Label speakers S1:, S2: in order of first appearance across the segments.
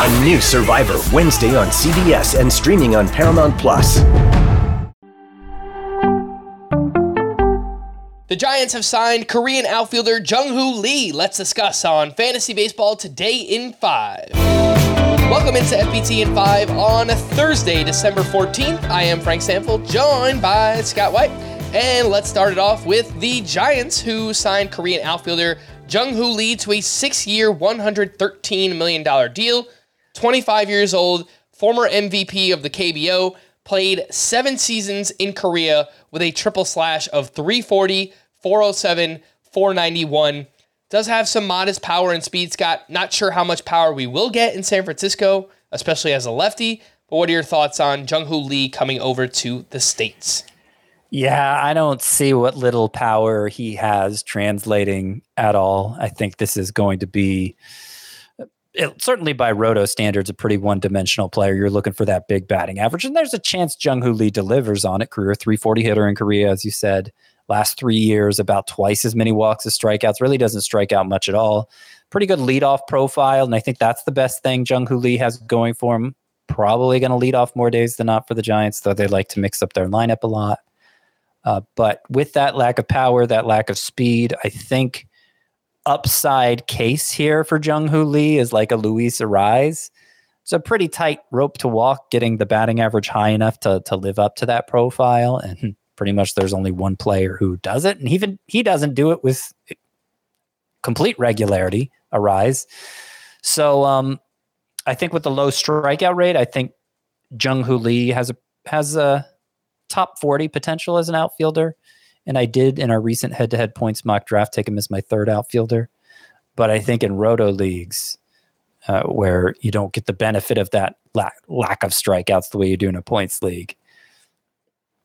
S1: A new Survivor Wednesday on CBS and streaming on Paramount Plus.
S2: The Giants have signed Korean outfielder Jung Hoo Lee. Let's discuss on Fantasy Baseball today in 5. Welcome into FBT in 5 on Thursday, December 14th. I am Frank Stampfel, joined by Scott White. And let's start it off with the Giants, who signed Korean outfielder Jung Hoo Lee to a six year, $113 million deal. 25 years old, former MVP of the KBO, played seven seasons in Korea with a triple slash of 340, 407, 491. Does have some modest power and speed, Scott. Not sure how much power we will get in San Francisco, especially as a lefty. But what are your thoughts on Jung Hoo Lee coming over to the States?
S3: Yeah, I don't see what little power he has translating at all. I think this is going to be it, certainly by Roto standards, a pretty one dimensional player. You're looking for that big batting average. And there's a chance Jung Hoo Lee delivers on it. Career 340 hitter in Korea, as you said. Last three years, about twice as many walks as strikeouts. Really doesn't strike out much at all. Pretty good leadoff profile. And I think that's the best thing Jung Hoo Lee has going for him. Probably going to lead off more days than not for the Giants, though they like to mix up their lineup a lot. Uh, but with that lack of power, that lack of speed, I think upside case here for Jung Hoo Lee is like a Luis Arraez. It's a pretty tight rope to walk, getting the batting average high enough to to live up to that profile. And pretty much there's only one player who does it, and even he doesn't do it with complete regularity. Arraez. So um, I think with the low strikeout rate, I think Jung Hoo Lee has a has a top 40 potential as an outfielder. And I did in our recent head to head points mock draft take him as my third outfielder. But I think in roto leagues, uh, where you don't get the benefit of that lack, lack of strikeouts the way you do in a points league,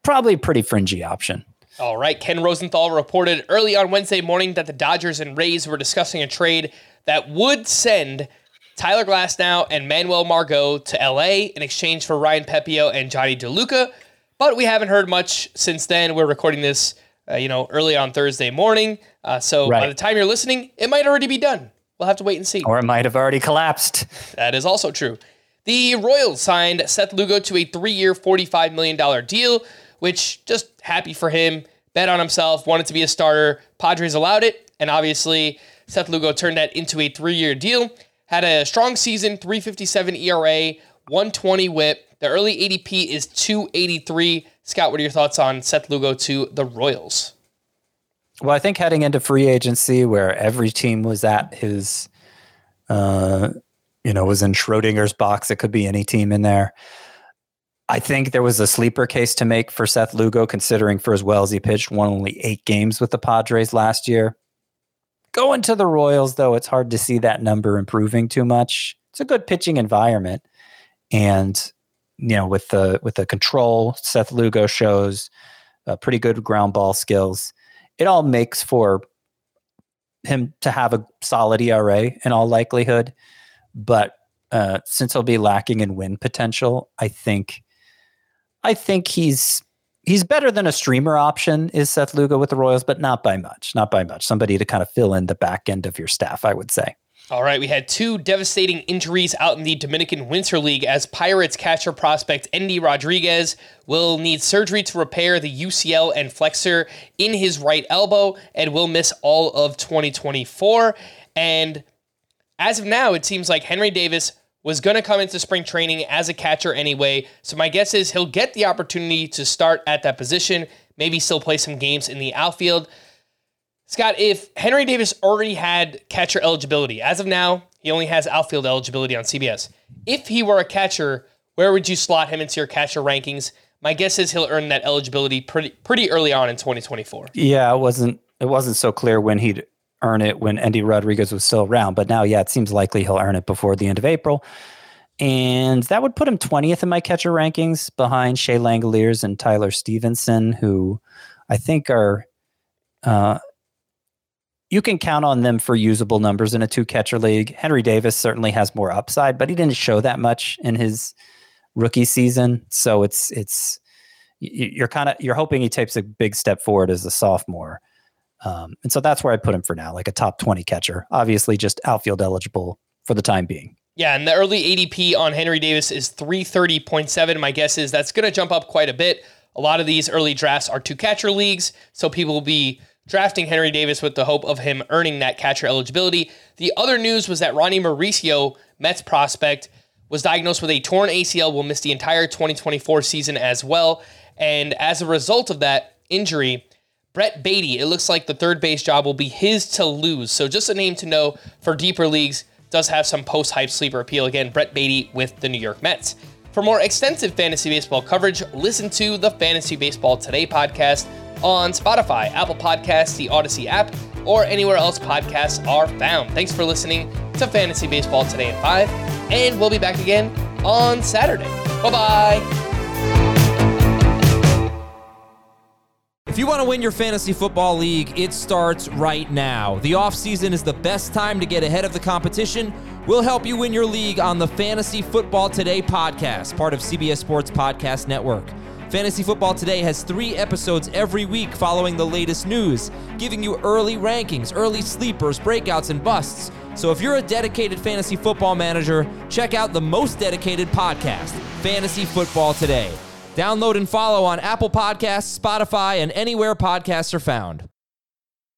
S3: probably a pretty fringy option.
S2: All right. Ken Rosenthal reported early on Wednesday morning that the Dodgers and Rays were discussing a trade that would send Tyler Glasnow and Manuel Margot to LA in exchange for Ryan Pepiot and Jonny DeLuca. But we haven't heard much since then. We're recording this uh, you know, early on Thursday morning. Uh, so right. by the time you're listening, it might already be done. We'll have to wait and see.
S3: Or it might have already collapsed.
S2: That is also true. The Royals signed Seth Lugo to a three year, $45 million deal, which just happy for him. Bet on himself, wanted to be a starter. Padres allowed it. And obviously, Seth Lugo turned that into a three year deal. Had a strong season, 357 ERA, 120 whip. The early ADP is 283. Scott, what are your thoughts on Seth Lugo to the Royals?
S3: Well, I think heading into free agency, where every team was at his, uh, you know, was in Schrodinger's box. It could be any team in there. I think there was a sleeper case to make for Seth Lugo, considering for as well as he pitched, won only eight games with the Padres last year. Going to the Royals, though, it's hard to see that number improving too much. It's a good pitching environment, and you know, with the with the control, Seth Lugo shows uh, pretty good ground ball skills. It all makes for him to have a solid ERA in all likelihood, but uh, since he'll be lacking in win potential, I think I think he's he's better than a streamer option is Seth Lugo with the Royals, but not by much, not by much. Somebody to kind of fill in the back end of your staff, I would say.
S2: All right, we had two devastating injuries out in the Dominican Winter League as Pirates catcher prospect Endy Rodriguez will need surgery to repair the UCL and flexor in his right elbow and will miss all of 2024. And as of now, it seems like Henry Davis was going to come into spring training as a catcher anyway. So my guess is he'll get the opportunity to start at that position, maybe still play some games in the outfield. Scott, if Henry Davis already had catcher eligibility, as of now, he only has outfield eligibility on CBS. If he were a catcher, where would you slot him into your catcher rankings? My guess is he'll earn that eligibility pretty pretty early on in 2024.
S3: Yeah, it wasn't it wasn't so clear when he'd earn it when Endy Rodriguez was still around, but now yeah, it seems likely he'll earn it before the end of April. And that would put him 20th in my catcher rankings behind Shea Langeliers and Tyler Stephenson, who I think are uh, you can count on them for usable numbers in a two catcher league. Henry Davis certainly has more upside, but he didn't show that much in his rookie season. So it's it's you're kind of you're hoping he takes a big step forward as a sophomore. Um, and so that's where I put him for now, like a top 20 catcher. Obviously, just outfield eligible for the time being.
S2: Yeah, and the early ADP on Henry Davis is 330.7. My guess is that's going to jump up quite a bit. A lot of these early drafts are two catcher leagues, so people will be drafting Henry Davis with the hope of him earning that catcher eligibility. The other news was that Ronny Mauricio, Mets prospect, was diagnosed with a torn ACL, will miss the entire 2024 season as well. And as a result of that injury, Brett Baty, it looks like the third base job will be his to lose. So just a name to know for deeper leagues, does have some post hype sleeper appeal. Again, Brett Baty with the New York Mets. For more extensive fantasy baseball coverage, listen to the Fantasy Baseball Today podcast on Spotify, Apple Podcasts, the Audacy app, or anywhere else podcasts are found. Thanks for listening to Fantasy Baseball Today at 5, and we'll be back again on Saturday. Bye bye.
S4: If you want to win your fantasy football league, it starts right now. The offseason is the best time to get ahead of the competition. We'll help you win your league on the Fantasy Football Today podcast, part of CBS Sports Podcast Network. Fantasy Football Today has three episodes every week following the latest news, giving you early rankings, early sleepers, breakouts, and busts. So if you're a dedicated fantasy football manager, check out the most dedicated podcast, Fantasy Football Today. Download and follow on Apple Podcasts, Spotify, and anywhere podcasts are found.